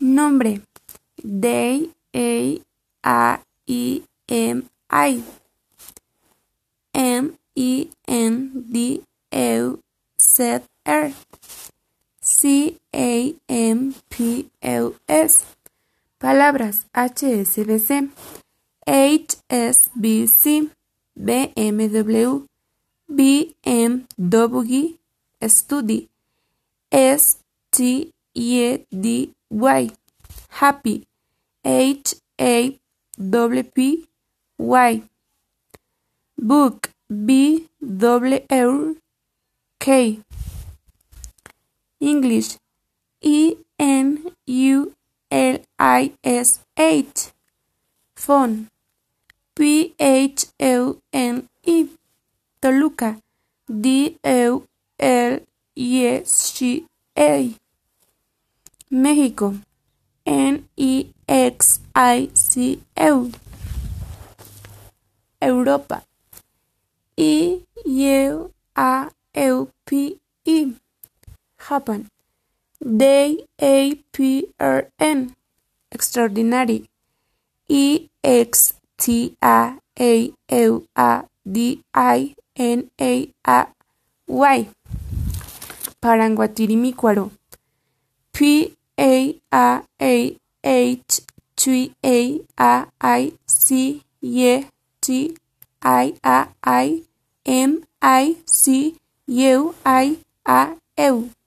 Nombre. D A I M I. M I N D E Z R. C A M P L S. Palabras HSBC. HSBC. BMW. BMW. Study. S T E D Y. Happy. H A W P Y. Book. B W R K. English. E N U L I S H. Phone. P H L N E. Toluca. D O L E S C A. México. N E X I C E. Europa. E U A U P E. Japan. D A P R N. Extraordinary. E X T A A U A D I N A A Y. Paranguatirimícuaro. P A A A H T A A I C Y T I A I M I C U I A E